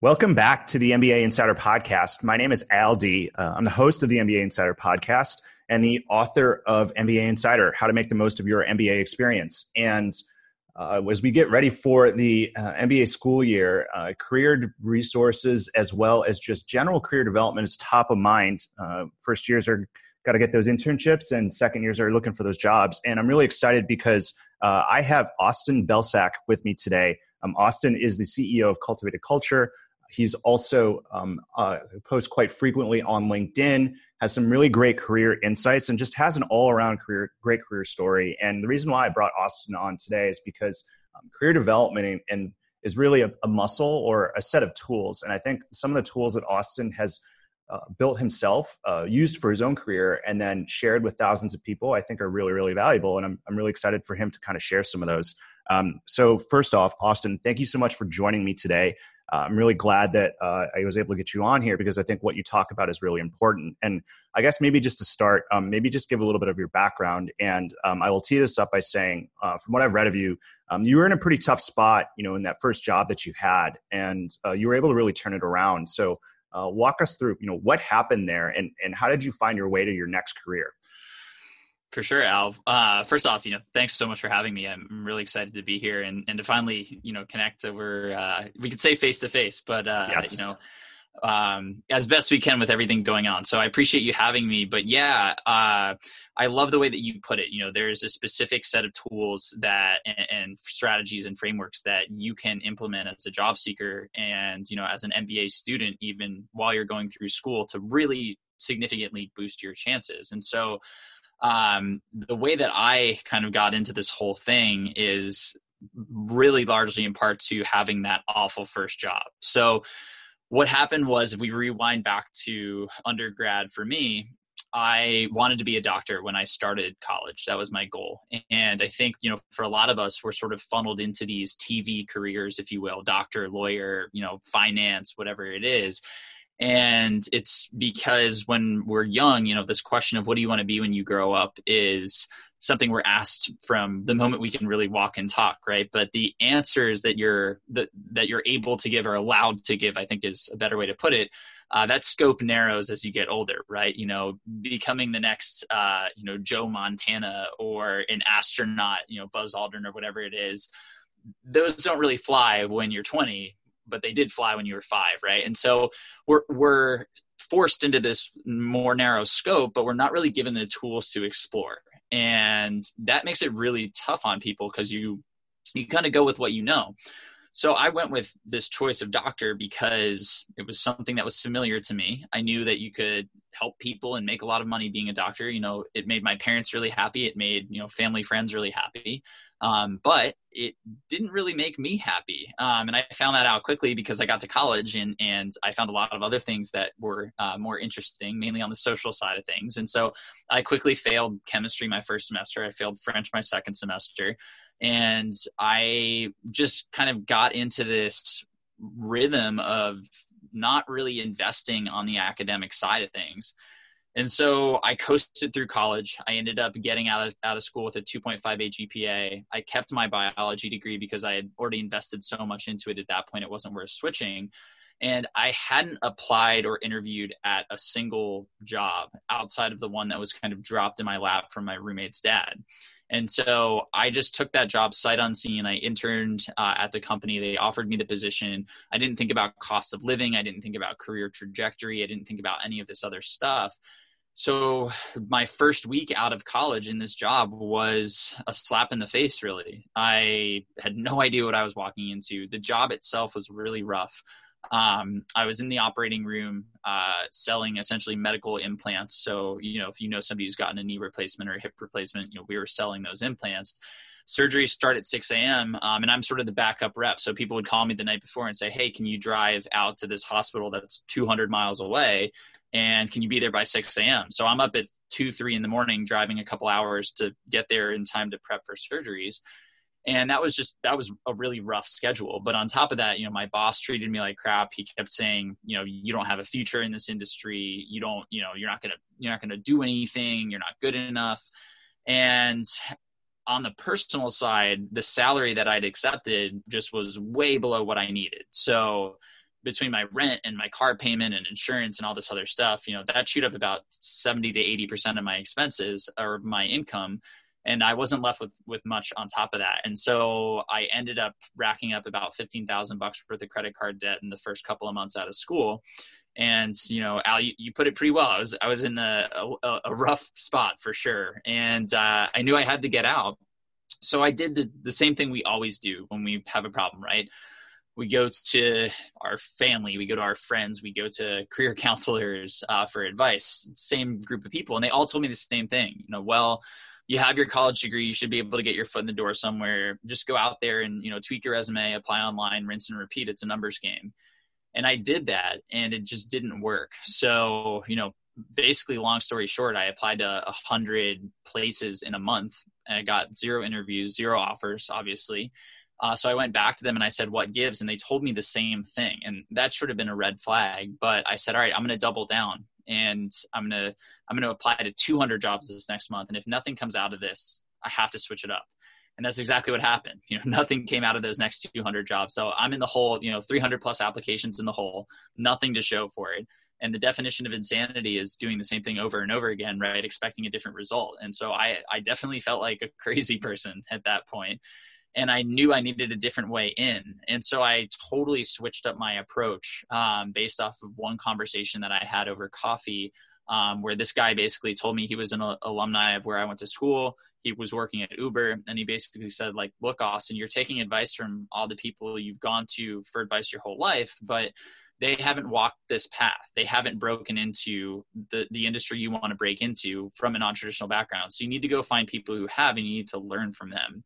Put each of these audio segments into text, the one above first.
Welcome back to the MBA Insider Podcast. My name is Al Dea. Uh, I'm the host of the MBA Insider Podcast and the author of MBA Insider How to Make the Most of Your MBA Experience. And uh, as we get ready for the uh, MBA school year, uh, career resources as well as just general career development is top of mind. Uh, first years are got to get those internships, and second years are looking for those jobs. And I'm really excited because uh, I have Austin Belcak with me today. Um, Austin is the CEO of Cultivated Culture. He's also um, uh, posts quite frequently on LinkedIn, has some really great career insights, and just has an all-around career, great career story. And the reason why I brought Austin on today is because um, career development and, and is really a, a, muscle or a set of tools. And I think some of the tools that Austin has uh, built himself, uh, used for his own career, and then shared with thousands of people, I think are really, really valuable. And I'm, I'm really excited for him to kind of share some of those. Um, so, first off, Austin, thank you so much for joining me today uh, I'm really glad that uh, I was able to get you on here because I think what you talk about is really important. And I guess maybe just to start, um, maybe just give a little bit of your background. And um, I will tee this up by saying, uh, from what I've read of you, um, you were in a pretty tough spot, you know, in that first job that you had, and uh, you were able to really turn it around. So uh, walk us through, you know, what happened there, and and how did you find your way to your next career? For sure, Al. Uh, first off, you know, thanks so much for having me. I'm really excited to be here and, and to finally, you know, connect over. Uh, we could say face to face, but uh, yes. you know, um, as best we can with everything going on. So I appreciate you having me. But yeah, uh, I love the way that you put it. You know, there's a specific set of tools that and, and, strategies and frameworks that you can implement as a job seeker and you know as an MBA student, even while you're going through school, to really significantly boost your chances. And so um, the way that I kind of got into this whole thing is really largely in part to having that awful first job. So, what happened was, if we rewind back to undergrad for me, I wanted to be a doctor when I started college. That was my goal. And I think, you know, for a lot of us, we're sort of funneled into these TV careers, if you will doctor, lawyer, you know, finance, whatever it is and it's because when we're young you know this question of what do you want to be when you grow up is something we're asked from the moment we can really walk and talk right? But the answers that you're that, that you're able to give or allowed to give i think is a better way to put it uh, that scope narrows as you get older right? You know becoming the next uh, you know joe montana or an astronaut you know buzz aldrin or whatever it is those don't really fly when you're 20 but they did fly when you were five, right? And so we're we're forced into this more narrow scope, but we're not really given the tools to explore, and that makes it really tough on people because you you kind of go with what you know. So I went with this choice of doctor because it was something that was familiar to me. I knew that you could help people and make a lot of money being a doctor. You know, it made my parents really happy. It made, you know, family friends really happy. Um, but it didn't really make me happy. Um, and I found that out quickly because I got to college and, and I found a lot of other things that were uh, more interesting, mainly on the social side of things. And so I quickly failed chemistry my first semester. I failed French my second semester. And I just kind of got into this rhythm of not really investing on the academic side of things. And so I coasted through college. I ended up getting out of, out of school with a 2.58 GPA. I kept my biology degree because I had already invested so much into it at that point, it wasn't worth switching. And I hadn't applied or interviewed at a single job outside of the one that was kind of dropped in my lap from my roommate's dad. And so I just took that job sight unseen. I interned uh, at the company. They offered me the position. I didn't think about cost of living. I didn't think about career trajectory. I didn't think about any of this other stuff. So my first week out of college in this job was a slap in the face, really. I had no idea what I was walking into. The job itself was really rough. Um, I was in the operating room uh, selling essentially medical implants. So, you know, if you know somebody who's gotten a knee replacement or a hip replacement, you know, we were selling those implants. Surgeries start at 6 a.m. Um, and I'm sort of the backup rep. So people would call me the night before and say, Hey, can you drive out to this hospital that's 200 miles away? And can you be there by 6 a.m.? So I'm up at 2, 3 in the morning driving a couple hours to get there in time to prep for surgeries and that was just that was a really rough schedule. But on top of that you know my boss treated me like crap. He kept saying you know you don't have a future in this industry. You don't you know you're not going to you're not going to do anything. You're not good enough. And on the personal side the salary that i'd accepted just was way below what i needed. So between my rent and my car payment and insurance and all this other stuff you know that chewed up about 70 to 80 percent of my expenses or my income and I wasn't left with with much on top of that. And so I ended up racking up about fifteen thousand bucks worth of credit card debt in the first couple of months out of school. And you know, Al, you, you put it pretty well. I was I was in a, a, a rough spot for sure, and uh, I knew I had to get out. So I did the, the same thing we always do when we have a problem, right? we go to our family, we go to our friends, we go to career counselors uh, for advice. Same group of people, and they all told me the same thing. You know, well, you have your college degree you should be able to get your foot in the door somewhere. Just go out there and you know tweak your resume apply online rinse and repeat. It's a numbers game. And i did that and it just didn't work. So you know basically long story short i applied to a hundred places in a month and i got zero interviews zero offers obviously. Uh, so I went back to them and I said, "What gives?" And they told me the same thing, and that should have been a red flag. But I said, "All right, I'm going to double down and I'm gonna I'm gonna apply to 200 jobs this next month. And if nothing comes out of this, I have to switch it up. And that's exactly what happened. You know, nothing came out of those next 200 jobs. So I'm in the hole. You know, 300 plus applications in the hole, nothing to show for it. And the definition of insanity is doing the same thing over and over again, right? Expecting a different result. And so I I definitely felt like a crazy person at that point and I knew I needed a different way in. And so I totally switched up my approach um, based off of one conversation that I had over coffee, um, where this guy basically told me he was an alumni of where I went to school. He was working at Uber, and he basically said, like, look, Austin, you're taking advice from all the people you've gone to for advice your whole life, but they haven't walked this path. They haven't broken into the, the industry you want to break into from a non-traditional background. So you need to go find people who have and you need to learn from them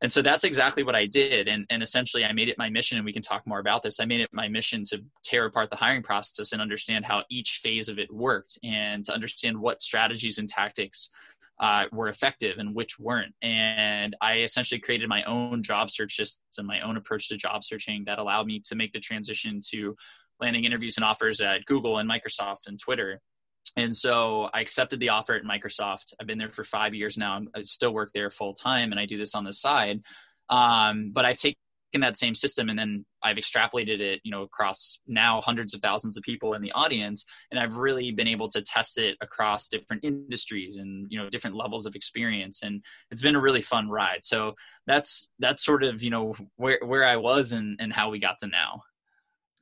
and so that's exactly what i did. And, and essentially i made it my mission and we can talk more about this. I made it my mission to tear apart the hiring process and understand how each phase of it worked and to understand what strategies and tactics uh, were effective and which weren't. And i essentially created my own job search system my own approach to job searching that allowed me to make the transition to landing interviews and offers at google and microsoft and twitter and so I accepted the offer at Microsoft. I've been there for five years now. I still work there full time, and I do this on the side. Um, but I've taken that same system and then I've extrapolated it, you know, across now hundreds of thousands of people in the audience, and I've really been able to test it across different industries and you know different levels of experience, and it's been a really fun ride. So that's that's sort of you know where where I was and and how we got to now.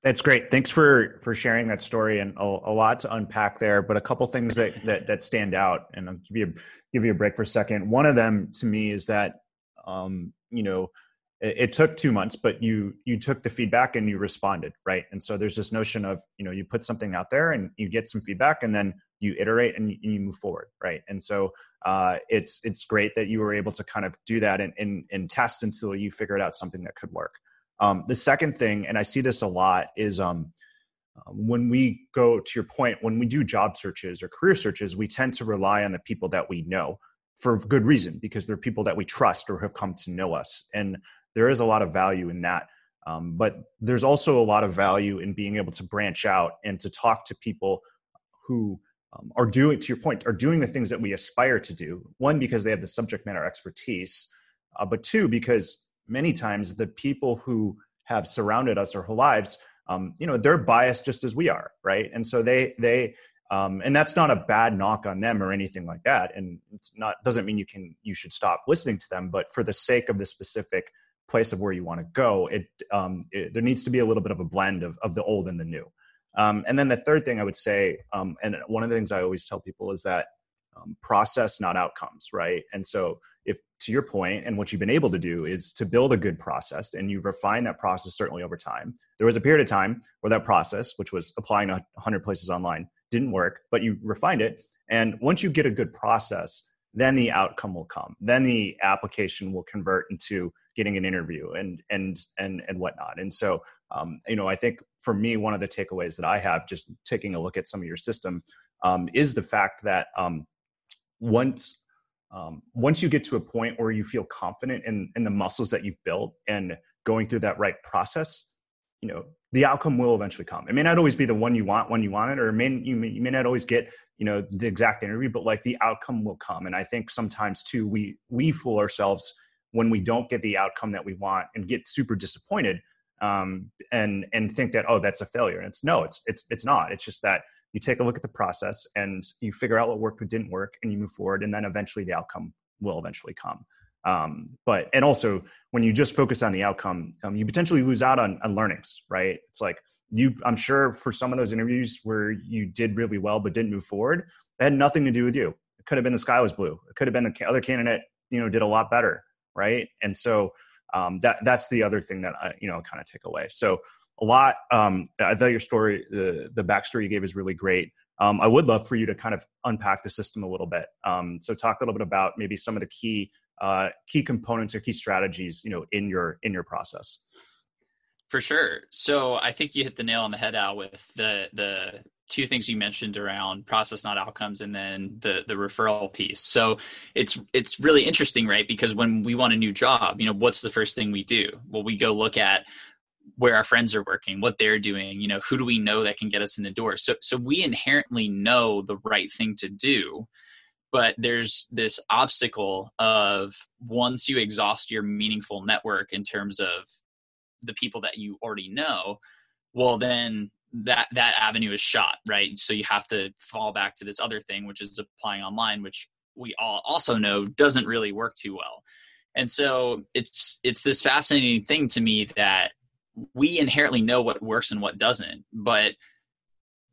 That's great. Thanks for for sharing that story and a, a, lot to unpack there. But a couple things that that that stand out, and I'll give you a, give you a break for a second. One of them to me is that um, you know it, it, took two months, but you you took the feedback and you responded, right? And so there's this notion of you know you put something out there and you get some feedback, and then you iterate and you, and you move forward, right? And so uh, it's it's great that you were able to kind of do that and, and and test until you figured out something that could work. Um, the second thing, and I see this a lot, is um, when we go to your point, when we do job searches or career searches, we tend to rely on the people that we know for good reason because they're people that we trust or have come to know us. And there is a lot of value in that. Um, but there's also a lot of value in being able to branch out and to talk to people who um, are doing, to your point, are doing the things that we aspire to do. One, because they have the subject matter expertise, uh, but two, because many times the people who have surrounded us our whole lives um, you know they're biased just as we are right? And so they they um, and that's not a bad knock on them or anything like that. And it's not doesn't mean you can you should stop listening to them but for the sake of the specific place of where you want to go it, um, it there needs to be a little bit of a blend of, of the old and the new. Um, and then the third thing i would say um, and one of the things i always tell people is that um, process, not outcomes, right? And so, if to your point, and what you've been able to do is to build a good process, and you refine that process certainly over time. There was a period of time where that process, which was applying to 100 places online, didn't work, but you refined it. And once you get a good process, then the outcome will come. Then the application will convert into getting an interview and and and and whatnot. And so, um, you know, I think for me, one of the takeaways that I have just taking a look at some of your system um, is the fact that um, once um, once you get to a point where you feel confident in in the muscles that you've built and going through that right process, you know, the outcome will eventually come. It may not always be the one you want when you want it, or it may you may, you may not always get you know the exact interview, but like the outcome will come. And I think sometimes too we we fool ourselves when we don't get the outcome that we want and get super disappointed um, and and think that oh that's a failure. And it's no, it's it's it's not. It's just that you take a look at the process and you figure out what worked, what didn't work, and you move forward, and then eventually the outcome will eventually come. Um, but and also when you just focus on the outcome, um, you potentially lose out on, on learnings, right? It's like you, I'm sure for some of those interviews where you did really well but didn't move forward, it had nothing to do with you. It could have been the sky was blue. It could have been the other candidate, you know, did a lot better, right? And so um, that that's the other thing that I, you know, kind of take away. So a lot. Um, I thought your story, the the backstory you gave is really great. Um, I would love for you to kind of unpack the system a little bit. Um, so talk a little bit about maybe some of the key uh, key components or key strategies you know in your in your process for sure so i think you hit the nail on the head out with the the two things you mentioned around process not outcomes and then the the referral piece so it's it's really interesting right because when we want a new job you know what's the first thing we do well we go look at where our friends are working what they're doing you know who do we know that can get us in the door? So so we inherently know the right thing to do but there's this obstacle of once you exhaust your meaningful network in terms of the people that you already know well then that that avenue is shot right? So you have to fall back to this other thing which is applying online which we all also know doesn't really work too well. And so it's it's this fascinating thing to me that we inherently know what works and what doesn't but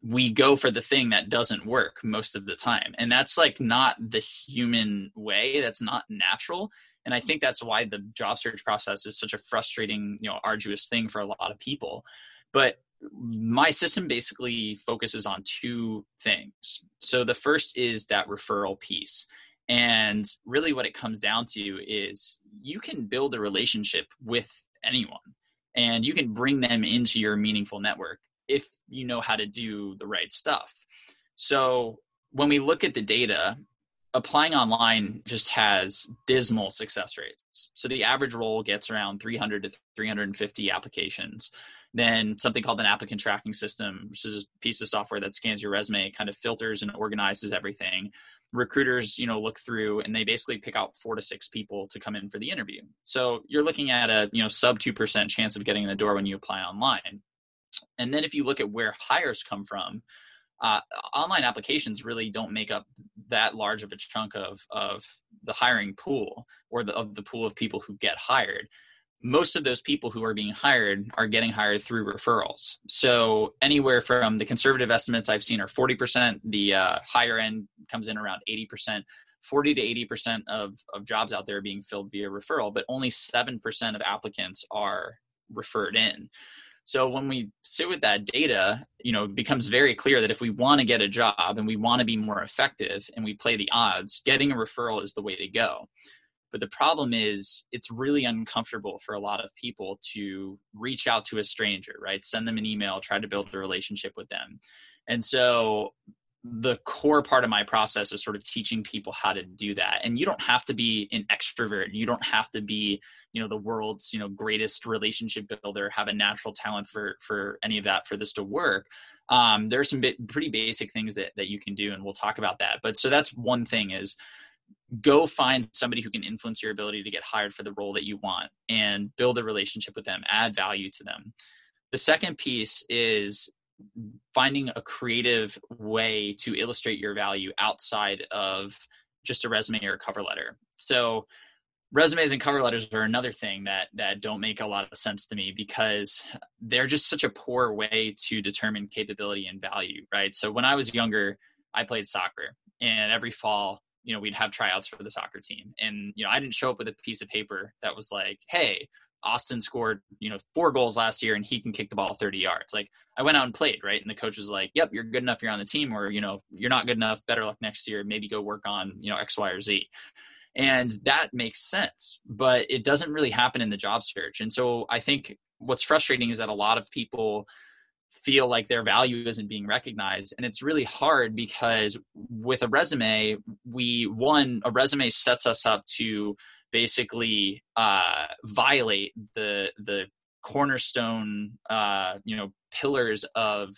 we go for the thing that doesn't work most of the time. And that's like not the human way. That's not natural. And i think that's why the job search process is such a frustrating you know arduous thing for a lot of people. But my system basically focuses on two things. So the first is that referral piece. And really what it comes down to is you can build a relationship with anyone and you can bring them into your meaningful network if you know how to do the right stuff. So when we look at the data, applying online just has dismal success rates. So the average role gets around 300 to 350 applications. Then something called an applicant tracking system, which is a piece of software that scans your resume, kind of filters and organizes everything. Recruiters, you know, look through and they basically pick out four to six people to come in for the interview. So you're looking at a you know sub two percent chance of getting in the door when you apply online. And then if you look at where hires come from, uh, online applications really don't make up that large of a chunk of of the hiring pool or the, of the pool of people who get hired. Most of those people who are being hired are getting hired through referrals. So anywhere from the conservative estimates I've seen are 40%, the uh, higher end comes in around 80%. 40 to 80% of, of jobs out there being filled via referral, but only 7% of applicants are referred in. So when we sit with that data, you know, it becomes very clear that if we want to get a job and we want to be more effective and we play the odds, getting a referral is the way to go. But the problem is it's really uncomfortable for a lot of people to reach out to a stranger, right? Send them an email, try to build a relationship with them. And so the core part of my process is sort of teaching people how to do that. And you don't have to be an extrovert. You don't have to be you know the world's you know greatest relationship builder have a natural talent for for any of that for this to work. Um, there are some bit, pretty basic things that that you can do and we'll talk about that. But so that's one thing is go find somebody who can influence your ability to get hired for the role that you want and build a relationship with them add value to them. The second piece is finding a creative way to illustrate your value outside of just a resume or a cover letter. So resumes and cover letters are another thing that that don't make a lot of sense to me because they're just such a poor way to determine capability and value, right? So when I was younger, I played soccer and every fall you know we'd have tryouts for the soccer team and you know i didn't show up with a piece of paper that was like hey austin scored you know four goals last year and he can kick the ball 30 yards. Like i went out and played right? And the coach was like yep you're good enough. You're on the team or you know you're not good enough. Better luck next year. Maybe go work on you know x y or z. And that makes sense but it doesn't really happen in the job search. And so i think what's frustrating is that a lot of people feel like their value isn't being recognized. And it's really hard because with a resume we one a resume sets us up to basically uh, violate the the cornerstone uh, you know pillars of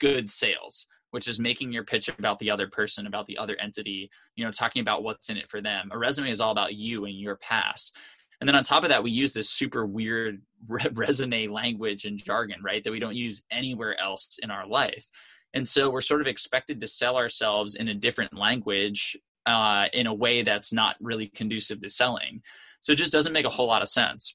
good sales which is making your pitch about the other person about the other entity you know talking about what's in it for them a resume is all about you and your past and then on top of that, we use this super weird re- resume language and jargon, right? That we don't use anywhere else in our life. And so we're sort of expected to sell ourselves in a different language uh, in a way that's not really conducive to selling. So it just doesn't make a whole lot of sense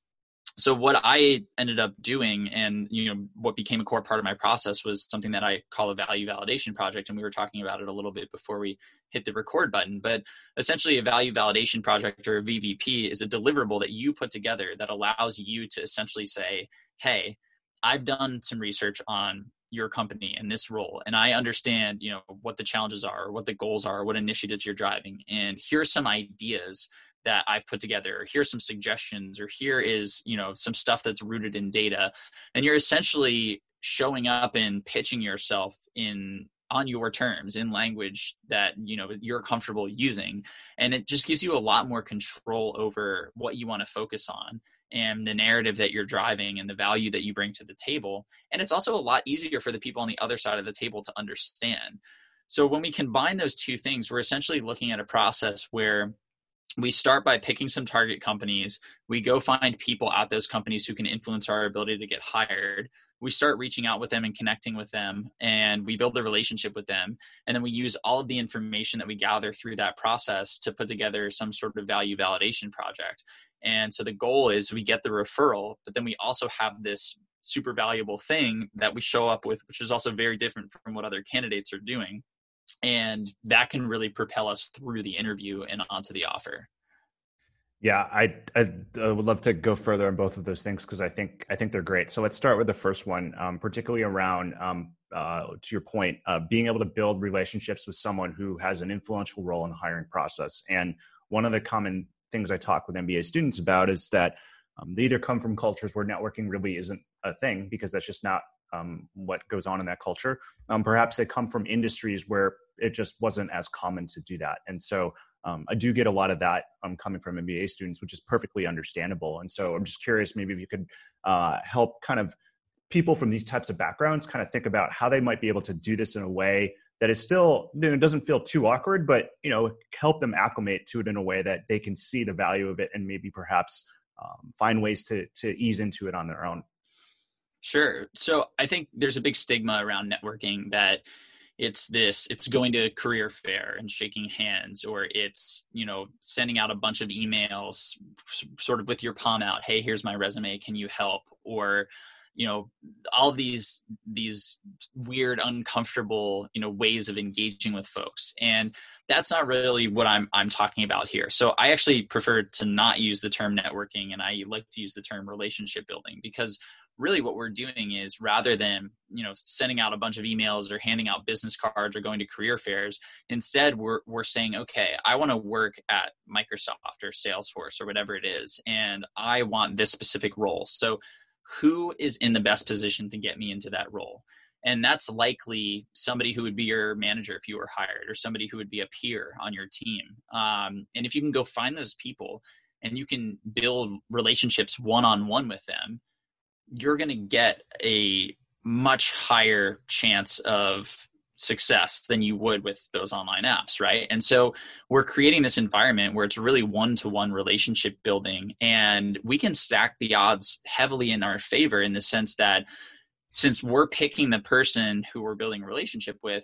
so what i ended up doing and you know what became a core part of my process was something that i call a value validation project and we were talking about it a little bit before we hit the record button but essentially a value validation project or a vvp is a deliverable that you put together that allows you to essentially say hey i've done some research on your company and this role and i understand you know what the challenges are what the goals are what initiatives you're driving and here's some ideas that I've put together, or here's some suggestions, or here is, you know, some stuff that's rooted in data. And you're essentially showing up and pitching yourself in on your terms in language that you know you're comfortable using and it just gives you a lot more control over what you want to focus on and the narrative that you're driving and the value that you bring to the table and it's also a lot easier for the people on the other side of the table to understand so when we combine those two things we're essentially looking at a process where we start by picking some target companies. We go find people at those companies who can influence our ability to get hired. We start reaching out with them and connecting with them, and we build a relationship with them. And then we use all of the information that we gather through that process to put together some sort of value validation project. And so the goal is we get the referral, but then we also have this super valuable thing that we show up with, which is also very different from what other candidates are doing. And that can really propel us through the interview and onto the offer. Yeah i i, I would love to go further on both of those things because i think i think they're great. So let's start with the first one um, particularly around um, uh, to your point uh, being able to build relationships with someone who has an influential role in the hiring process. And one of the common things i talk with mba students about is that um, they either come from cultures where networking really isn't a thing because that's just not um, what goes on in that culture. Um, perhaps they come from industries where it just wasn't as common to do that. And so um, I do get a lot of that um, coming from MBA students, which is perfectly understandable. And so I'm just curious, maybe if you could uh, help kind of people from these types of backgrounds kind of think about how they might be able to do this in a way that is still you know, doesn't feel too awkward, but you know help them acclimate to it in a way that they can see the value of it and maybe perhaps um, find ways to to ease into it on their own. Sure. So I think there's a big stigma around networking that it's this it's going to a career fair and shaking hands or it's you know sending out a bunch of emails sort of with your palm out hey here's my resume can you help or you know all these these weird uncomfortable you know ways of engaging with folks. And that's not really what i'm i'm talking about here. So i actually prefer to not use the term networking and i like to use the term relationship building because really what we're doing is rather than you know sending out a bunch of emails or handing out business cards or going to career fairs instead we're we're saying okay i want to work at microsoft or salesforce or whatever it is and i want this specific role. So who is in the best position to get me into that role. And that's likely somebody who would be your manager if you were hired or somebody who would be a peer on your team. Um, and if you can go find those people and you can build relationships one-on-one with them you're going to get a much higher chance of success than you would with those online apps, right? And so we're creating this environment where it's really one to one relationship building, and we can stack the odds heavily in our favor in the sense that since we're picking the person who we're building a relationship with,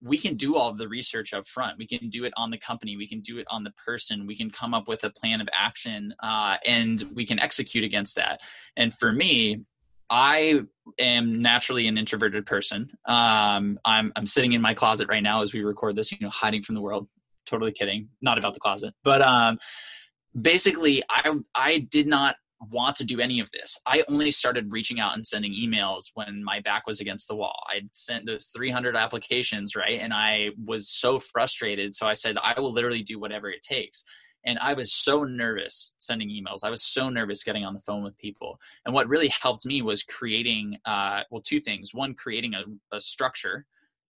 we can do all of the research up front. We can do it on the company. We can do it on the person. We can come up with a plan of action uh, and we can execute against that. And for me, I am naturally an introverted person. Um, I'm I'm sitting in my closet right now as we record this, you know, hiding from the world. Totally kidding, not about the closet, but um, basically, I I did not want to do any of this. I only started reaching out and sending emails when my back was against the wall. I sent those 300 applications, right? And I was so frustrated. So I said, I will literally do whatever it takes. And I was so nervous sending emails. I was so nervous getting on the phone with people. And what really helped me was creating, uh, well, two things. One, creating a, a structure.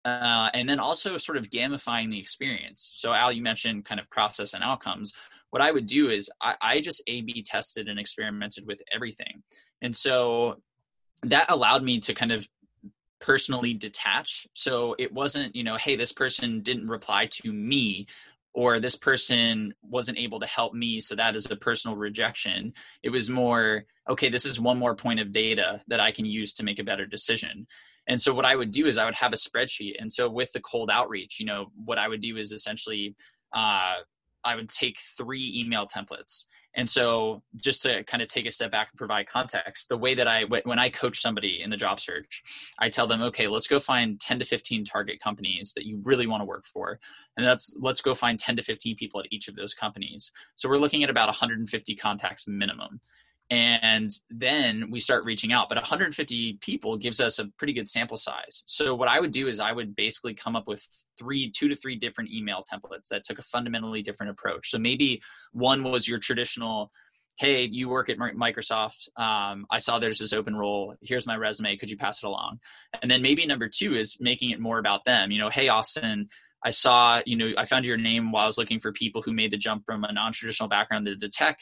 Uh, and then also sort of gamifying the experience. So, Al, you mentioned kind of process and outcomes what I would do is I, I just A B tested and experimented with everything. And so that allowed me to kind of personally detach. So it wasn't, you know, hey, this person didn't reply to me or this person wasn't able to help me. So that is a personal rejection. It was more, okay, this is one more point of data that I can use to make a better decision. And so what I would do is I would have a spreadsheet. And so with the cold outreach, you know, what I would do is essentially uh, I would take three email templates. And so, just to kind of take a step back and provide context, the way that I, when I coach somebody in the job search, I tell them, okay, let's go find 10 to 15 target companies that you really want to work for. And that's, let's go find 10 to 15 people at each of those companies. So, we're looking at about 150 contacts minimum and then we start reaching out but 150 people gives us a pretty good sample size. So what i would do is i would basically come up with three two to three different email templates that took a fundamentally different approach. So maybe one was your traditional hey you work at microsoft um, i saw there's this open role. Here's my resume. Could you pass it along? And then maybe number two is making it more about them. You know hey austin I saw, you know, I found your name while I was looking for people who made the jump from a non-traditional background to the tech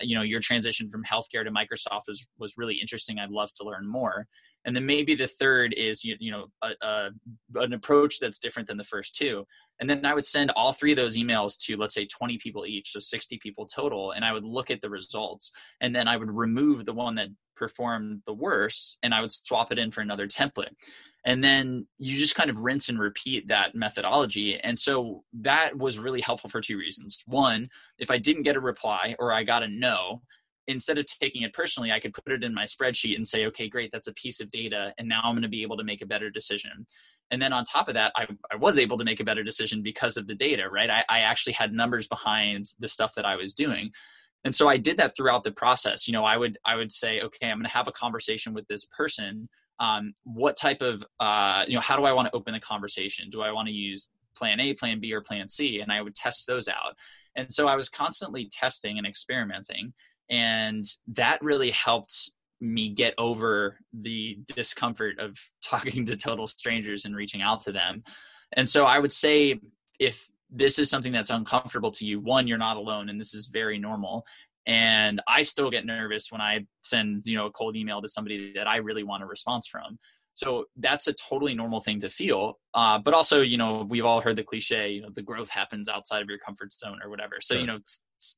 you know your transition from healthcare to microsoft was was really interesting. I'd love to learn more. And then maybe the third is you, you know a, a, an approach that's different than the first two. And then i would send all three of those emails to let's say 20 people each so 60 people total and i would look at the results. And then i would remove the one that performed the worst and i would swap it in for another template and then you just kind of rinse and repeat that methodology. And so that was really helpful for two reasons. One if i didn't get a reply or i got a no instead of taking it personally i could put it in my spreadsheet and say okay great that's a piece of data and now i'm going to be able to make a better decision. And then on top of that I, I was able to make a better decision because of the data right? I, I actually had numbers behind the stuff that i was doing. And so i did that throughout the process. You know i would i would say okay i'm going to have a conversation with this person um, what type of uh, you know how do i want to open the conversation? Do i want to use plan a plan b or plan c? And i would test those out. And so i was constantly testing and experimenting and that really helped me get over the discomfort of talking to total strangers and reaching out to them. And so i would say if this is something that's uncomfortable to you one you're not alone and this is very normal and i still get nervous when i send you know a cold email to somebody that i really want a response from. So that's a totally normal thing to feel. Uh, but also you know we've all heard the cliche you know the growth happens outside of your comfort zone or whatever. So you know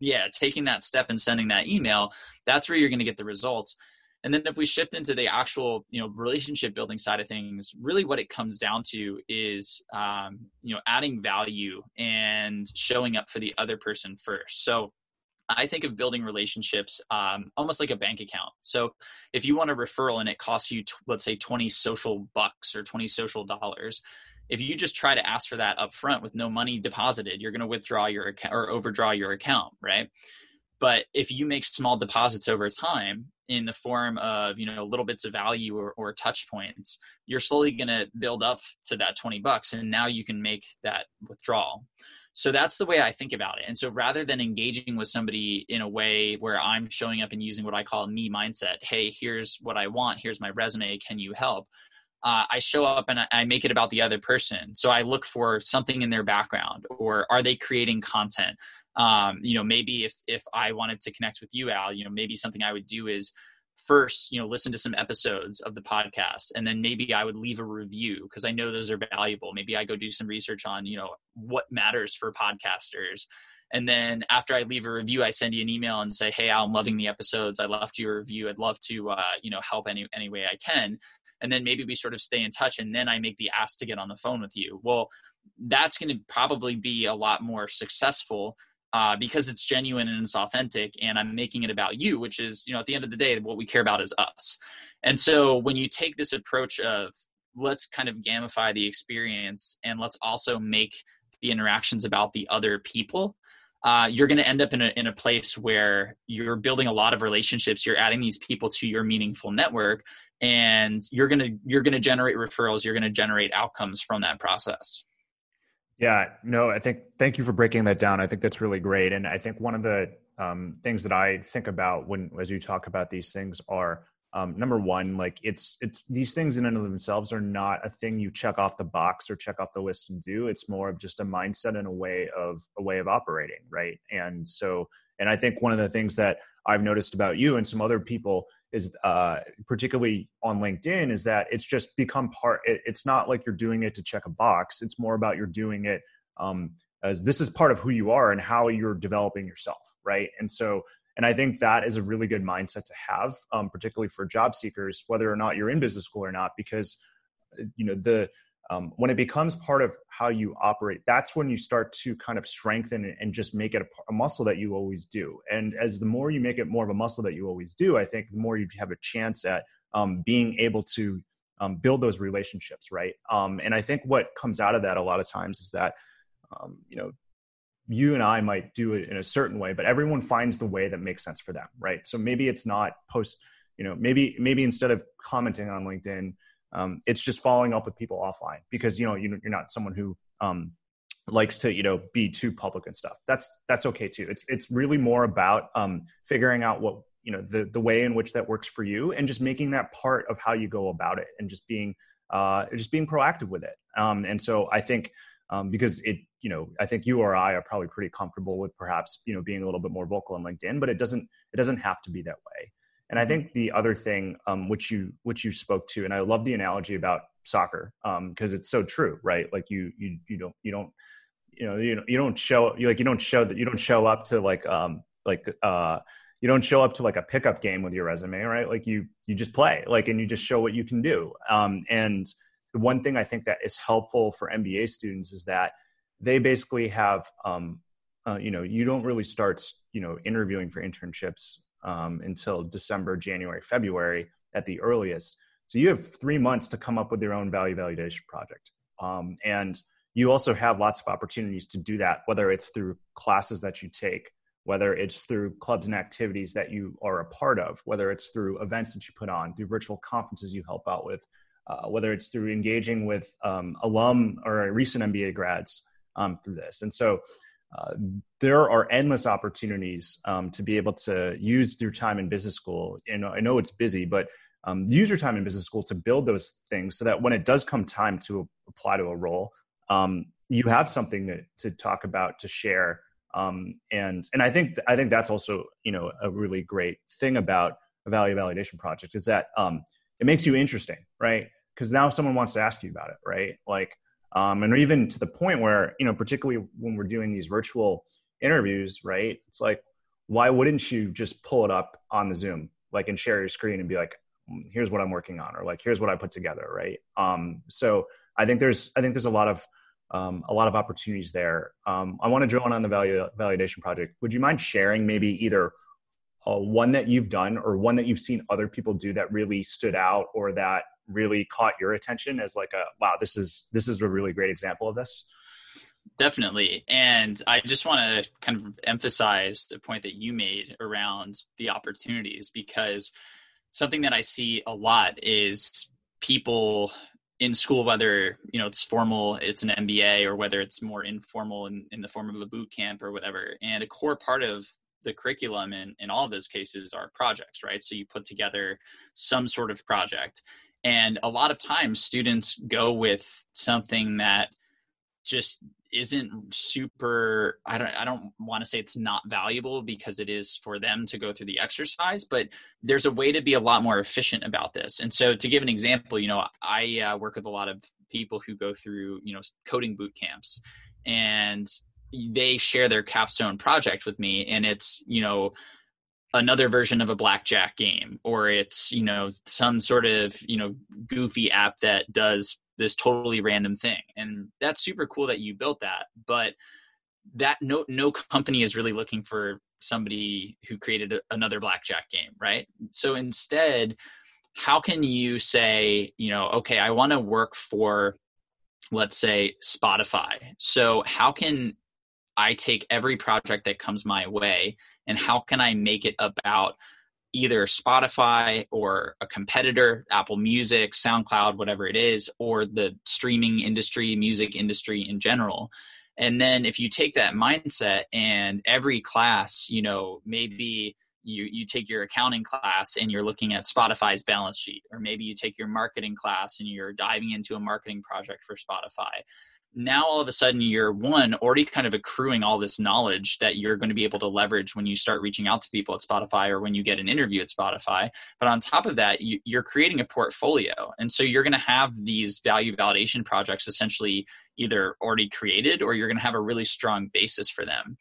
yeah taking that step and sending that email that's where you're going to get the results. And then if we shift into the actual you know relationship building side of things really what it comes down to is um, you know adding value and showing up for the other person first. So I think of building relationships um, almost like a bank account. So if you want a referral and it costs you, t- let's say, 20 social bucks or 20 social dollars, if you just try to ask for that up front with no money deposited, you're going to withdraw your account or overdraw your account, right? But if you make small deposits over time in the form of you know little bits of value or, or touch points, you're slowly going to build up to that 20 bucks, and now you can make that withdrawal. So that's the way I think about it. And so rather than engaging with somebody in a way where I'm showing up and using what I call me mindset, hey, here's what I want, here's my resume, can you help? Uh, I show up and I make it about the other person. So I look for something in their background, or are they creating content? Um, you know, maybe if if I wanted to connect with you, Al, you know, maybe something I would do is first you know listen to some episodes of the podcast and then maybe i would leave a review because i know those are valuable. Maybe i go do some research on you know what matters for podcasters. And then after i leave a review i send you an email and say hey i'm loving the episodes. I left you a review. I'd love to uh, you know help any any way i can. And then maybe we sort of stay in touch and then i make the ask to get on the phone with you. Well that's going to probably be a lot more successful uh, because it's genuine and it's authentic and i'm making it about you which is you know at the end of the day what we care about is us. And so when you take this approach of let's kind of gamify the experience and let's also make the interactions about the other people uh, you're going to end up in a, in a place where you're building a lot of relationships you're adding these people to your meaningful network and you're going to you're going to generate referrals you're going to generate outcomes from that process yeah, no, I think thank you for breaking that down. I think that's really great. And I think one of the um, things that I think about when, as you talk about these things, are um, number one, like it's it's these things in and of themselves are not a thing you check off the box or check off the list and do. It's more of just a mindset and a way of a way of operating, right? And so, and I think one of the things that I've noticed about you and some other people is uh, particularly on LinkedIn is that it's just become part. It, it's not like you're doing it to check a box. It's more about you're doing it um, as this is part of who you are and how you're developing yourself, right? And so, and I think that is a really good mindset to have, um, particularly for job seekers, whether or not you're in business school or not, because you know the um, when it becomes part of how you operate that's when you start to kind of strengthen and just make it a, a, muscle that you always do. And as the more you make it more of a muscle that you always do i think the more you have a chance at um, being able to um, build those relationships right? Um, and i think what comes out of that a lot of times is that um, you know you and i might do it in a certain way but everyone finds the way that makes sense for them right? So maybe it's not post you know maybe maybe instead of commenting on linkedin um, it's just following up with people offline because you know you, are not someone who um, likes to you know be too public and stuff. That's that's okay too. It's it's really more about um, figuring out what you know the the way in which that works for you and just making that part of how you go about it and just being uh, just being proactive with it. Um, and so I think um, because it you know I think you or I are probably pretty comfortable with perhaps you know being a little bit more vocal on LinkedIn, but it doesn't it doesn't have to be that way. And I think the other thing um, which you which you spoke to, and I love the analogy about soccer because um, it's so true, right? Like you you you don't you don't you know you you don't show you like you don't show that you don't show up to like um like uh you don't show up to like a pickup game with your resume, right? Like you you just play like and you just show what you can do. Um, and the one thing I think that is helpful for MBA students is that they basically have um, uh, you know you don't really start you know interviewing for internships um, until December, January, February at the earliest. So you have three months to come up with your own value validation project. Um, and you also have lots of opportunities to do that, whether it's through classes that you take, whether it's through clubs and activities that you are a part of, whether it's through events that you put on, through virtual conferences you help out with, uh, whether it's through engaging with um, alum or recent MBA grads um, through this. And so there are endless opportunities um, to be able to use your time in business school. And I know it's busy, but um, use your time in business school to build those things so that when it does come time to apply to a role, um, you have something to, to, talk about, to share. Um, and and I think I think that's also you know a really great thing about a value validation project is that um, it makes you interesting, right? Because now someone wants to ask you about it, right? Like um, and even to the point where you know particularly when we're doing these virtual interviews right it's like why wouldn't you just pull it up on the zoom like and share your screen and be like mm, here's what i'm working on or like here's what i put together right? Um, so i think there's i think there's a lot of um, a lot of opportunities there. Um, i want to drill in on the value validation project. Would you mind sharing maybe either uh, one that you've done or one that you've seen other people do that really stood out or that really caught your attention as like a wow this is this is a really great example of this definitely. And i just want to kind of emphasize the point that you made around the opportunities because something that i see a lot is people in school whether you know it's formal it's an mba or whether it's more informal in, in the form of a boot camp or whatever. And a core part of the curriculum in, in all of those cases are projects right? So you put together some sort of project. And a lot of times students go with something that just isn't super i don't i don't want to say it's not valuable because it is for them to go through the exercise but there's a way to be a lot more efficient about this. And so to give an example you know i uh, work with a lot of people who go through you know coding boot camps. And they share their capstone project with me and it's you know another version of a blackjack game or it's you know some sort of you know goofy app that does this totally random thing and that's super cool that you built that but that no no company is really looking for somebody who created a, another blackjack game, right? So instead, how can you say, you know, okay, I want to work for let's say Spotify. So how can I take every project that comes my way and how can I make it about either Spotify or a competitor, Apple Music, SoundCloud, whatever it is, or the streaming industry, music industry in general. And then if you take that mindset and every class, you know, maybe you you take your accounting class and you're looking at Spotify's balance sheet or maybe you take your marketing class and you're diving into a marketing project for Spotify now all of a sudden you're one already kind of accruing all this knowledge that you're going to be able to leverage when you start reaching out to people at spotify or when you get an interview at spotify. But on top of that you, are creating a portfolio. And so you're going to have these value validation projects essentially either already created or you're going to have a really strong basis for them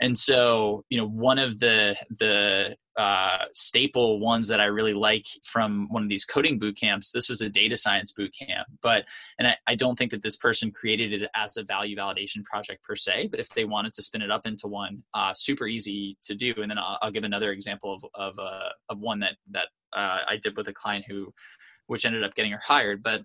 and so, you know, one of the the uh, staple ones that I really like from one of these coding boot camps, this was a data science boot camp, but and I, I don't think that this person created it as a value validation project per se, but if they wanted to spin it up into one, uh, super easy to do. And then I'll, I'll give another example of of uh, of one that that uh, I did with a client who, which ended up getting her hired, but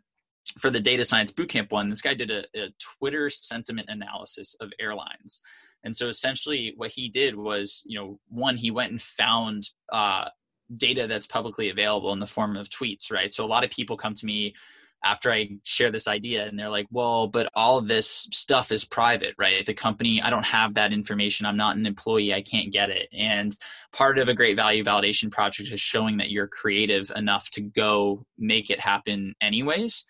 for the data science bootcamp one, this guy did a, a Twitter sentiment analysis of airlines. And so essentially, what he did was, you know, one, he went and found uh, data that's publicly available in the form of tweets, right? So a lot of people come to me after I share this idea and they're like, well, but all this stuff is private, right? The company, I don't have that information. I'm not an employee. I can't get it. And part of a great value validation project is showing that you're creative enough to go make it happen anyways.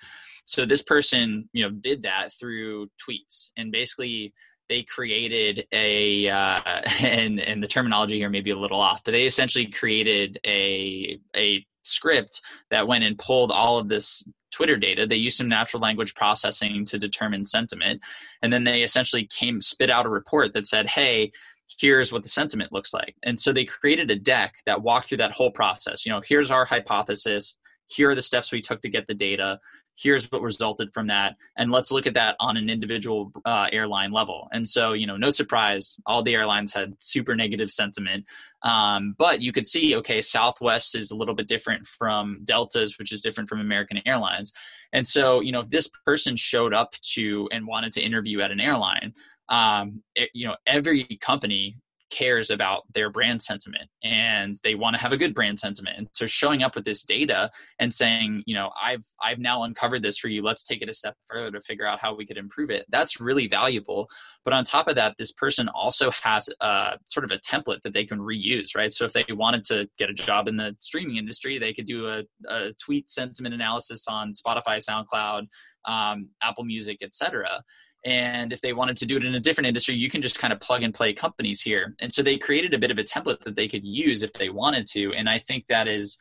So this person, you know, did that through tweets and basically they created a uh, and and the terminology here may be a little off, but they essentially created a a script that went and pulled all of this Twitter data. They used some natural language processing to determine sentiment, and then they essentially came spit out a report that said, "Hey." Here's what the sentiment looks like. And so they created a deck that walked through that whole process. You know, here's our hypothesis here are the steps we took to get the data here's what resulted from that and let's look at that on an individual uh, airline level. And so you know no surprise all the airlines had super negative sentiment. Um, but you could see okay southwest is a little bit different from deltas which is different from american airlines. And so you know if this person showed up to and wanted to interview at an airline um, it, you know every company cares about their brand sentiment and they want to have a good brand sentiment. And so showing up with this data and saying you know i've i've now uncovered this for you. Let's take it a step further to figure out how we could improve it. That's really valuable. But on top of that this person also has a sort of a template that they can reuse right? So if they wanted to get a job in the streaming industry they could do a, a tweet sentiment analysis on spotify soundcloud um, apple music etc and if they wanted to do it in a different industry, you can just kind of plug and play companies here. And so they created a bit of a template that they could use if they wanted to. And I think that is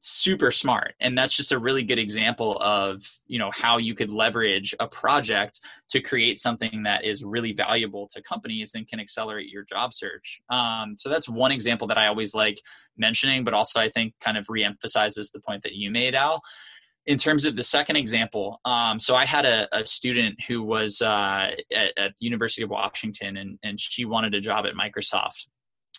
super smart and that's just a really good example of you know how you could leverage a project to create something that is really valuable to companies and can accelerate your job search um, so that's one example that i always like mentioning but also i think kind of reemphasizes the point that you made al in terms of the second example, um, so I had a, a student who was uh, at, at University of Washington, and, and she wanted a job at Microsoft.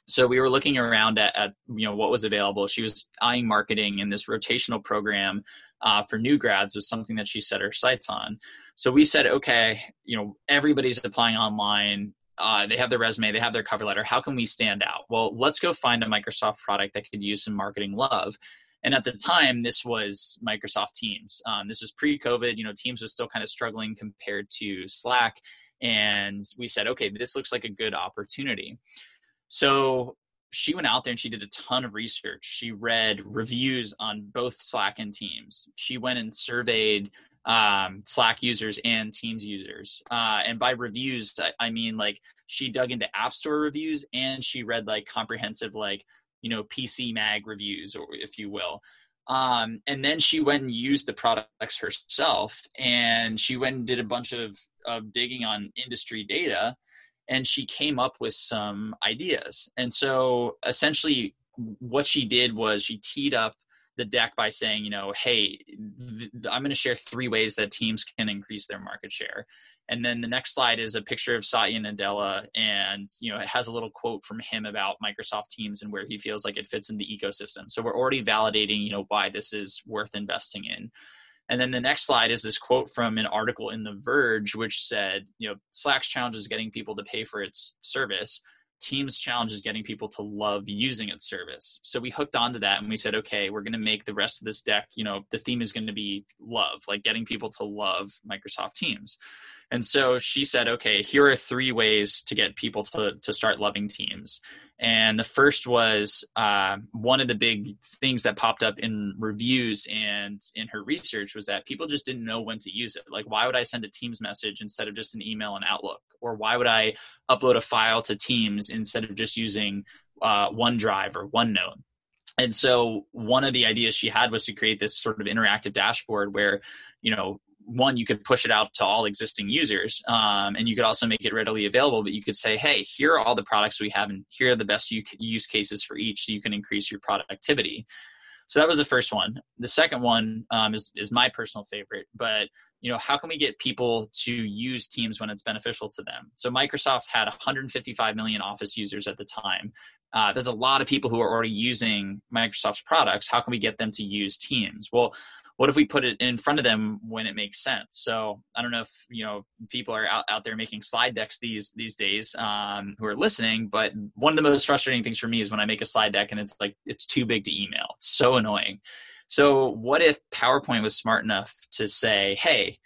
So we were looking around at, at you know what was available. She was eyeing marketing, and this rotational program uh, for new grads was something that she set her sights on. So we said, okay, you know everybody's applying online. Uh, they have their resume, they have their cover letter. How can we stand out? Well, let's go find a Microsoft product that could use some marketing love. And at the time, this was Microsoft Teams. Um, this was pre-COVID. You know, Teams was still kind of struggling compared to Slack, and we said, okay, this looks like a good opportunity. So she went out there and she did a ton of research. She read reviews on both Slack and Teams. She went and surveyed um, Slack users and Teams users. Uh, and by reviews, I, I, mean like she dug into App Store reviews and she read like comprehensive like you know PC Mag reviews, or if you will. Um, and then she went and used the products herself, and she went and did a bunch of, of digging on industry data, and she came up with some ideas. And so, essentially, what she did was she teed up the deck by saying, you know, hey, th- I'm going to share three ways that teams can increase their market share. And then the next slide is a picture of Satya Nadella, and you know it has a little quote from him about Microsoft Teams and where he feels like it fits in the ecosystem. So we're already validating, you know, why this is worth investing in. And then the next slide is this quote from an article in The Verge, which said, you know, Slack's challenge is getting people to pay for its service. Teams challenge is getting people to love using its service. So we hooked onto that and we said, okay, we're going to make the rest of this deck, you know, the theme is going to be love, like getting people to love Microsoft Teams. And so she said, okay, here are three ways to get people to, to start loving teams. And the first was uh, one of the big things that popped up in reviews and in her research was that people just didn't know when to use it. Like, why would I send a Teams message instead of just an email and Outlook? Or why would I upload a file to Teams instead of just using uh, OneDrive or OneNote? And so one of the ideas she had was to create this sort of interactive dashboard where, you know, one you could push it out to all existing users um, and you could also make it readily available but you could say hey here are all the products we have and here are the best use cases for each so you can increase your productivity. So that was the first one. The second one um, is, is my personal favorite but you know how can we get people to use teams when it's beneficial to them? So microsoft had 155 million office users at the time. Uh, there's a lot of people who are already using microsoft's products. How can we get them to use teams? Well what if we put it in front of them when it makes sense? So i don't know if you know people are out, out there making slide decks these these days um, who are listening but one of the most frustrating things for me is when i make a slide deck and it's like it's too big to email. It's so annoying so what if powerpoint was smart enough to say hey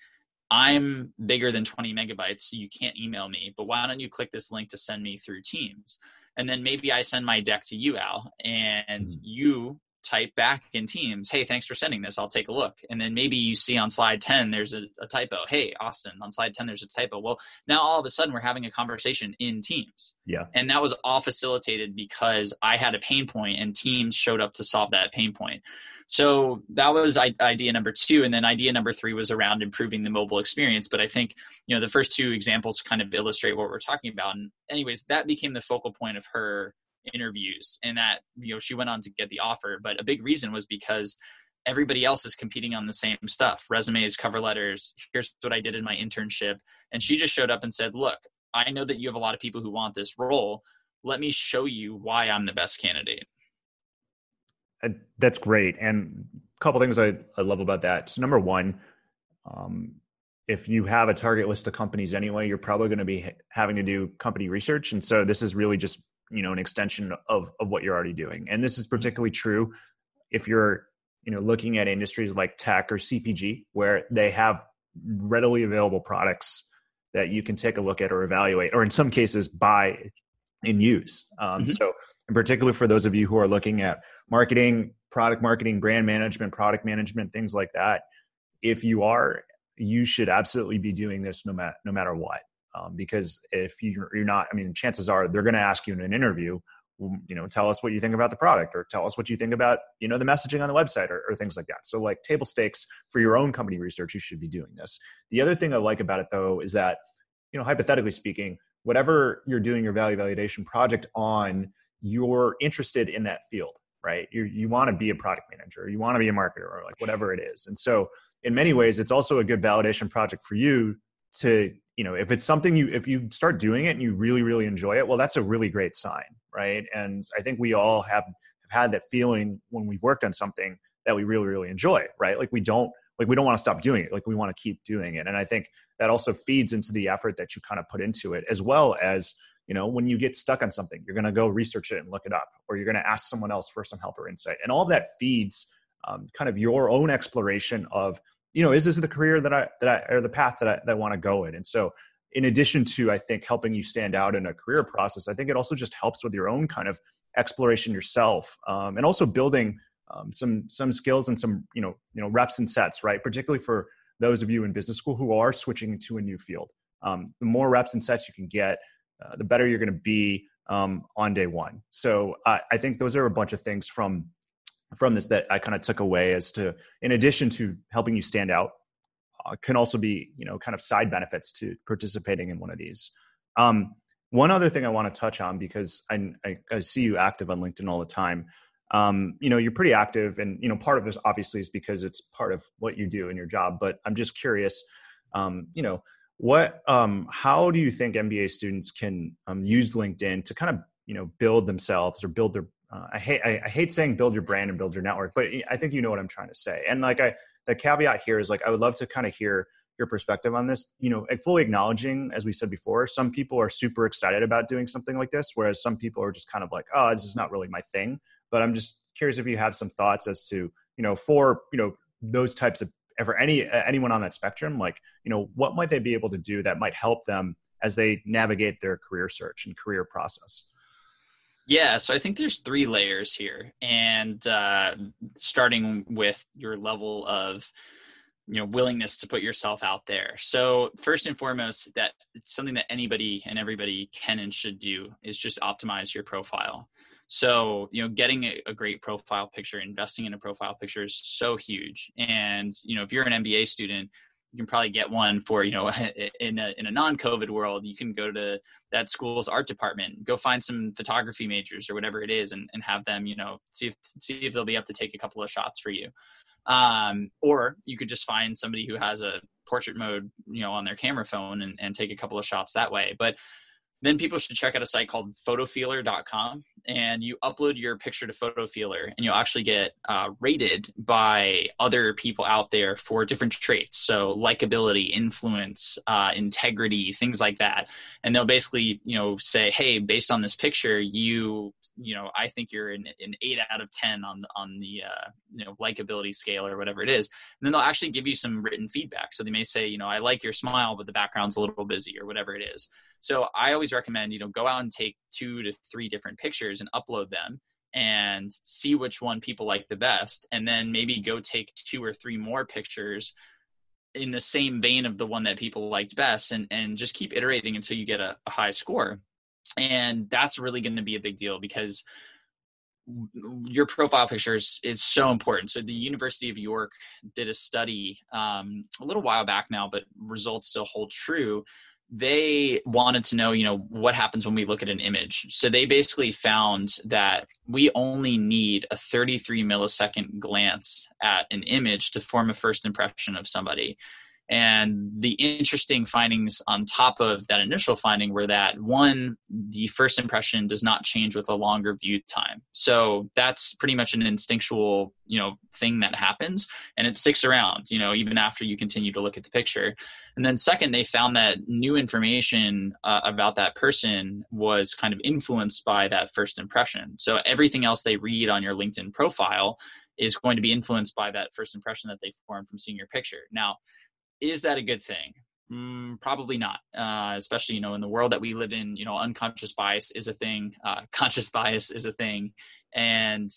i'm bigger than 20 megabytes so you can't email me but why don't you click this link to send me through teams and then maybe i send my deck to you al and mm-hmm. you type back in Teams, hey, thanks for sending this. I'll take a look. And then maybe you see on slide 10, there's a, a, typo. Hey, Austin, on slide 10, there's a typo. Well, now all of a sudden we're having a conversation in Teams. Yeah. And that was all facilitated because I had a pain point and Teams showed up to solve that pain point. So that was idea number two. And then idea number three was around improving the mobile experience. But I think, you know, the first two examples kind of illustrate what we're talking about. And anyways, that became the focal point of her interviews and that you know she went on to get the offer but a big reason was because everybody else is competing on the same stuff resumes cover letters here's what i did in my internship and she just showed up and said look i know that you have a lot of people who want this role. Let me show you why i'm the best candidate. Uh, that's great and a couple things I, I love about that. So number one um, if you have a target list of companies anyway you're probably going to be having to do company research and so this is really just you know an extension of of what you're already doing and this is mm-hmm. particularly true if you're you know looking at industries like tech or cpg where they have readily available products that you can take a look at or evaluate or in some cases buy and use um, mm-hmm. so in particular for those of you who are looking at marketing product marketing brand management product management things like that if you are you should absolutely be doing this no matter no matter what um, because if you're, you're not i mean chances are they're going to ask you in an interview you know tell us what you think about the product or tell us what you think about you know the messaging on the website or, or, things like that. So like table stakes for your own company research you should be doing this. The other thing i like about it though is that you know hypothetically speaking whatever you're doing your value validation project on you're interested in that field right? You you want to be a product manager you want to be a marketer or like whatever it is. And so in many ways it's also a good validation project for you to you know if it's something you if you start doing it and you really really enjoy it well that's a really great sign right? And i think we all have, have had that feeling when we've worked on something that we really really enjoy right? Like we don't like we don't want to stop doing it like we want to keep doing it. And i think that also feeds into the effort that you kind of put into it as well as you know when you get stuck on something you're going to go research it and look it up or you're going to ask someone else for some help or insight. And all that feeds um, kind of your own exploration of you know, is this the career that I that I or the path that I that want to go in? And so, in addition to I think helping you stand out in a career process, I think it also just helps with your own kind of exploration yourself, um, and also building um, some some skills and some you know you know reps and sets, right? Particularly for those of you in business school who are switching into a new field. Um, the more reps and sets you can get, uh, the better you're going to be um, on day one. So I think those are a bunch of things from from this that I kind of took away as to, in addition to helping you stand out, uh, can also be you know kind of side benefits to participating in one of these. Um, one other thing I want to touch on because I, I, I, see you active on LinkedIn all the time. um, you know, you're pretty active, and you know, part of this obviously is because it's part of what you do in your job. But I'm just curious, um, you know, what, um, how do you think MBA students can um, use LinkedIn to kind of, you know, build themselves or build their uh, I hate I, I, hate saying build your brand and build your network, but I think you know what I'm trying to say. And like I, the caveat here is like I would love to kind of hear your perspective on this. You know, fully acknowledging, as we said before, some people are super excited about doing something like this, whereas some people are just kind of like, oh, this is not really my thing. But I'm just curious if you have some thoughts as to you know for you know those types of ever any anyone on that spectrum, like you know what might they be able to do that might help them as they navigate their career search and career process. Yeah, so I think there's three layers here, and uh, starting with your level of you know willingness to put yourself out there. So first and foremost, that something that anybody and everybody can and should do is just optimize your profile. So you know, getting a, a great profile picture, investing in a profile picture is so huge. And you know, if you're an MBA student, you can probably get one for you know in a in a non-COVID world. You can go to that school's art department, go find some photography majors or whatever it is, and, and have them you know see if see if they'll be up to take a couple of shots for you. Um, or you could just find somebody who has a portrait mode you know on their camera phone and, and take a couple of shots that way. But then people should check out a site called photofeeler.com and you upload your picture to photofeeler and you'll actually get uh, rated by other people out there for different traits. So likability influence uh, integrity things like that. And they'll basically you know say hey based on this picture you you know i think you're an, an 8 out of 10 on on the uh, you know likability scale or whatever it is. And then they'll actually give you some written feedback. So they may say you know i like your smile but the background's a little busy or whatever it is. So i always recommend you know go out and take two to three different pictures and upload them and see which one people like the best and then maybe go take two or three more pictures in the same vein of the one that people liked best and and just keep iterating until you get a, a high score and that's really going to be a big deal because your profile pictures is so important. So the University of York did a study um, a little while back now, but results still hold true. They wanted to know, you know, what happens when we look at an image. So they basically found that we only need a 33 millisecond glance at an image to form a first impression of somebody. And the interesting findings on top of that initial finding were that one, the first impression does not change with a longer view time. So that's pretty much an instinctual, you know, thing that happens and it sticks around, you know, even after you continue to look at the picture. And then second, they found that new information uh, about that person was kind of influenced by that first impression. So everything else they read on your LinkedIn profile is going to be influenced by that first impression that they formed from seeing your picture. Now, is that a good thing? Mm, probably not. Uh, especially you know in the world that we live in, you know, unconscious bias is a thing, uh, conscious bias is a thing, and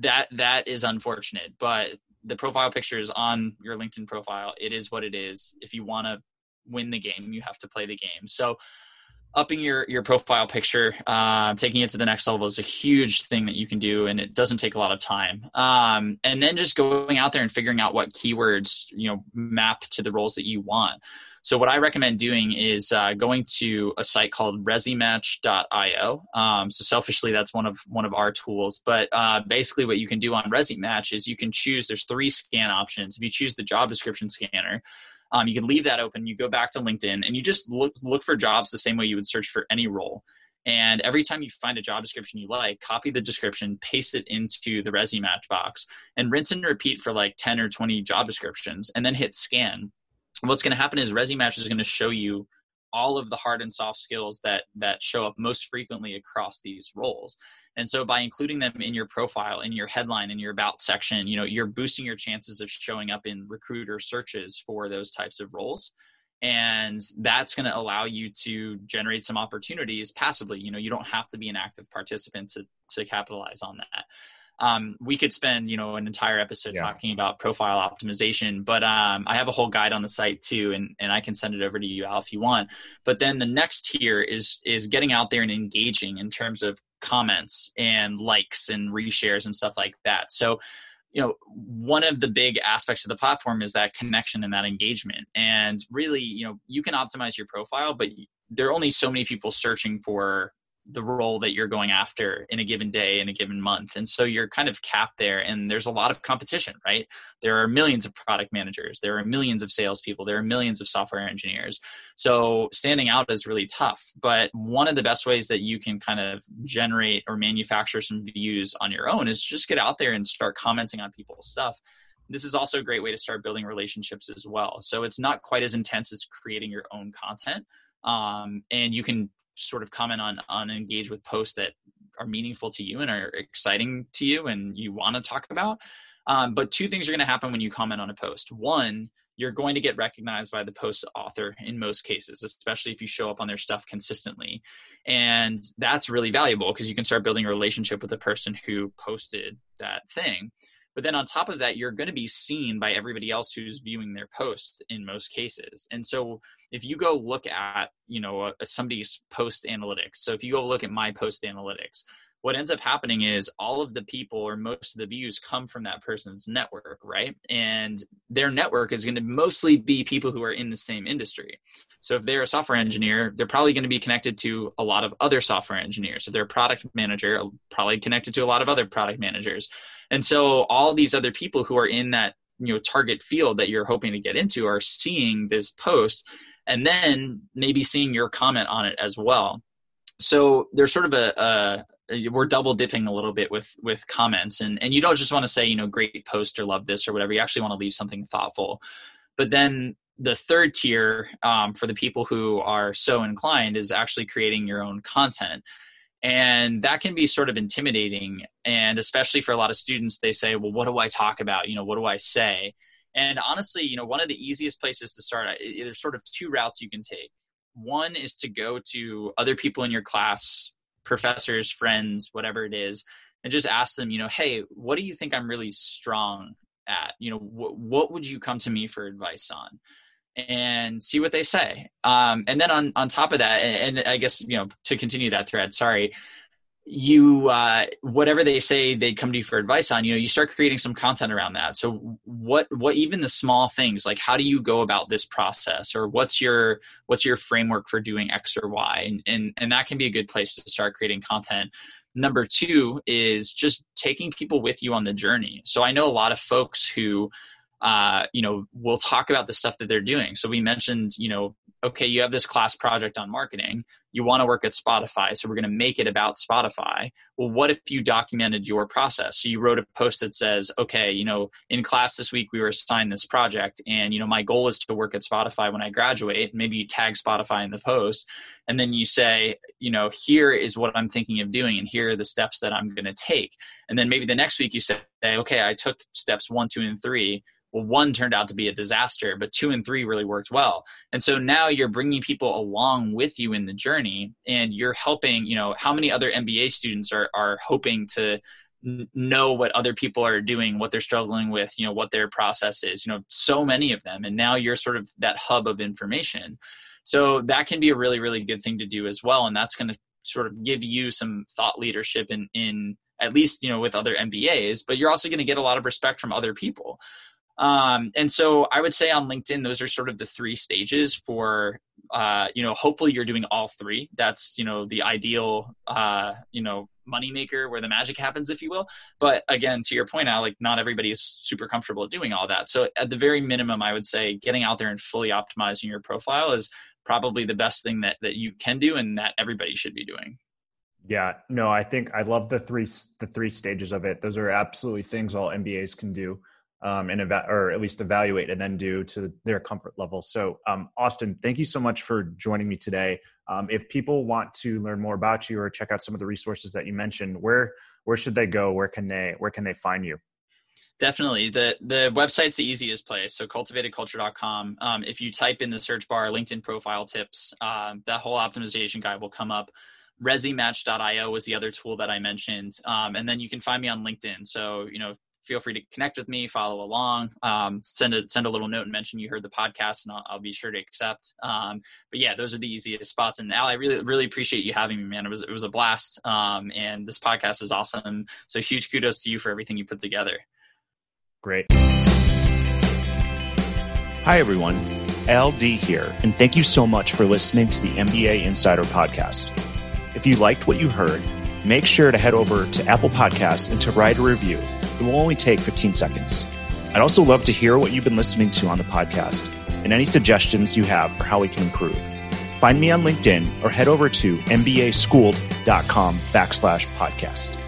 that that is unfortunate. But the profile picture is on your LinkedIn profile. It is what it is. If you want to win the game, you have to play the game. So upping your your profile picture uh, taking it to the next level is a huge thing that you can do and it doesn't take a lot of time. Um, and then just going out there and figuring out what keywords you know map to the roles that you want. So what i recommend doing is uh, going to a site called ResyMatch.io um, so selfishly that's one of one of our tools. But uh, basically what you can do on resumatch is you can choose there's three scan options. If you choose the job description scanner um, you can leave that open. You go back to LinkedIn and you just look look for jobs the same way you would search for any role. And every time you find a job description you like, copy the description, paste it into the resume match box, and rinse and repeat for like 10 or 20 job descriptions, and then hit scan. What's going to happen is resume match is going to show you all of the hard and soft skills that that show up most frequently across these roles. And so by including them in your profile in your headline in your about section you know you're boosting your chances of showing up in recruiter searches for those types of roles. And that's going to allow you to generate some opportunities passively. You know you don't have to be an active participant to to capitalize on that um, we could spend you know an entire episode yeah. talking about profile optimization but um, i have a whole guide on the site too and, and i can send it over to you al if you want. But then the next tier is is getting out there and engaging in terms of comments and likes and reshares and stuff like that. So you know one of the big aspects of the platform is that connection and that engagement. And really you know you can optimize your profile but there are only so many people searching for the role that you're going after in a given day in a given month. And so you're kind of capped there and there's a lot of competition right? There are millions of product managers there are millions of salespeople there are millions of software engineers. So standing out is really tough but one of the best ways that you can kind of generate or manufacture some views on your own is just get out there and start commenting on people's stuff. This is also a great way to start building relationships as well. So it's not quite as intense as creating your own content um, and you can sort of comment on on engage with posts that are meaningful to you and are exciting to you and you want to talk about. Um, but two things are going to happen when you comment on a post. One you're going to get recognized by the post author in most cases especially if you show up on their stuff consistently. And that's really valuable because you can start building a relationship with the person who posted that thing but then on top of that, you're going to be seen by everybody else who's viewing their posts in most cases. And so if you go look at, you know, somebody's post analytics, so if you go look at my post analytics, what ends up happening is all of the people or most of the views come from that person's network, right? And their network is going to mostly be people who are in the same industry. So if they're a software engineer, they're probably going to be connected to a lot of other software engineers. If they're a product manager, probably connected to a lot of other product managers. And so all these other people who are in that you know target field that you're hoping to get into are seeing this post and then maybe seeing your comment on it as well so there's sort of a, a we're double dipping a little bit with with comments. And and you don't just want to say you know great post or love this or whatever. You actually want to leave something thoughtful. But then the third tier um, for the people who are so inclined is actually creating your own content. And that can be sort of intimidating. And especially for a lot of students they say well what do i talk about? You know what do i say? And honestly you know one of the easiest places to start there's sort of two routes you can take. One is to go to other people in your class professors, friends, whatever it is, and just ask them, you know, hey, what do you think I'm really strong at? You know, wh- what would you come to me for advice on? And see what they say. Um, and then on on top of that, and, and I guess you know to continue that thread. Sorry, you uh, whatever they say they come to you for advice on you know you start creating some content around that. So what what even the small things like how do you go about this process or what's your what's your framework for doing x or y? And and, and that can be a good place to start creating content. Number two is just taking people with you on the journey. So i know a lot of folks who uh, you know, will talk about the stuff that they're doing. So we mentioned, you know, okay, you have this class project on marketing. You want to work at Spotify, so we're going to make it about Spotify. Well, what if you documented your process? So you wrote a post that says, okay, you know, in class this week we were assigned this project, and you know, my goal is to work at Spotify when I graduate. Maybe you tag Spotify in the post, and then you say, you know, here is what I'm thinking of doing, and here are the steps that I'm going to take. And then maybe the next week you say, okay, I took steps one, two, and three well one turned out to be a disaster but two and three really worked well. And so now you're bringing people along with you in the journey and you're helping you know how many other mba students are are hoping to know what other people are doing what they're struggling with you know what their process is you know so many of them. And now you're sort of that hub of information. So that can be a really really good thing to do as well. And that's going to sort of give you some thought leadership in in at least you know with other mbas but you're also going to get a lot of respect from other people um, and so I would say on LinkedIn, those are sort of the three stages for, uh, you know, hopefully you're doing all three. That's, you know, the ideal, uh, you know, moneymaker where the magic happens, if you will. But again, to your point Al, like not everybody is super comfortable doing all that. So at the very minimum, I would say getting out there and fully optimizing your profile is probably the best thing that, that you can do and that everybody should be doing. Yeah, no, I think I love the three the three stages of it. Those are absolutely things all MBAs can do um, and eva- or at least evaluate and then do to their comfort level. So, um, Austin, thank you so much for joining me today. Um, if people want to learn more about you or check out some of the resources that you mentioned, where where should they go? Where can they where can they find you? Definitely. The the website's the easiest place. So cultivatedculture.com. Um, if you type in the search bar LinkedIn profile tips, um, that whole optimization guide will come up. ResyMatch.io was the other tool that I mentioned. Um, and then you can find me on LinkedIn. So, you know, feel free to connect with me, follow along, um, send a send a little note and mention you heard the podcast, and I'll, I'll be sure to accept. Um, but yeah, those are the easiest spots. And Al, I really really appreciate you having me, man. It was it was a blast, um, and this podcast is awesome. So huge kudos to you for everything you put together. Great. Hi everyone, Al Dea here, and thank you so much for listening to the MBA Insider Podcast. If you liked what you heard, make sure to head over to Apple Podcasts and to write a review. It will only take 15 seconds. I'd also love to hear what you've been listening to on the podcast and any suggestions you have for how we can improve. Find me on LinkedIn or head over to mbaschooled.com backslash podcast.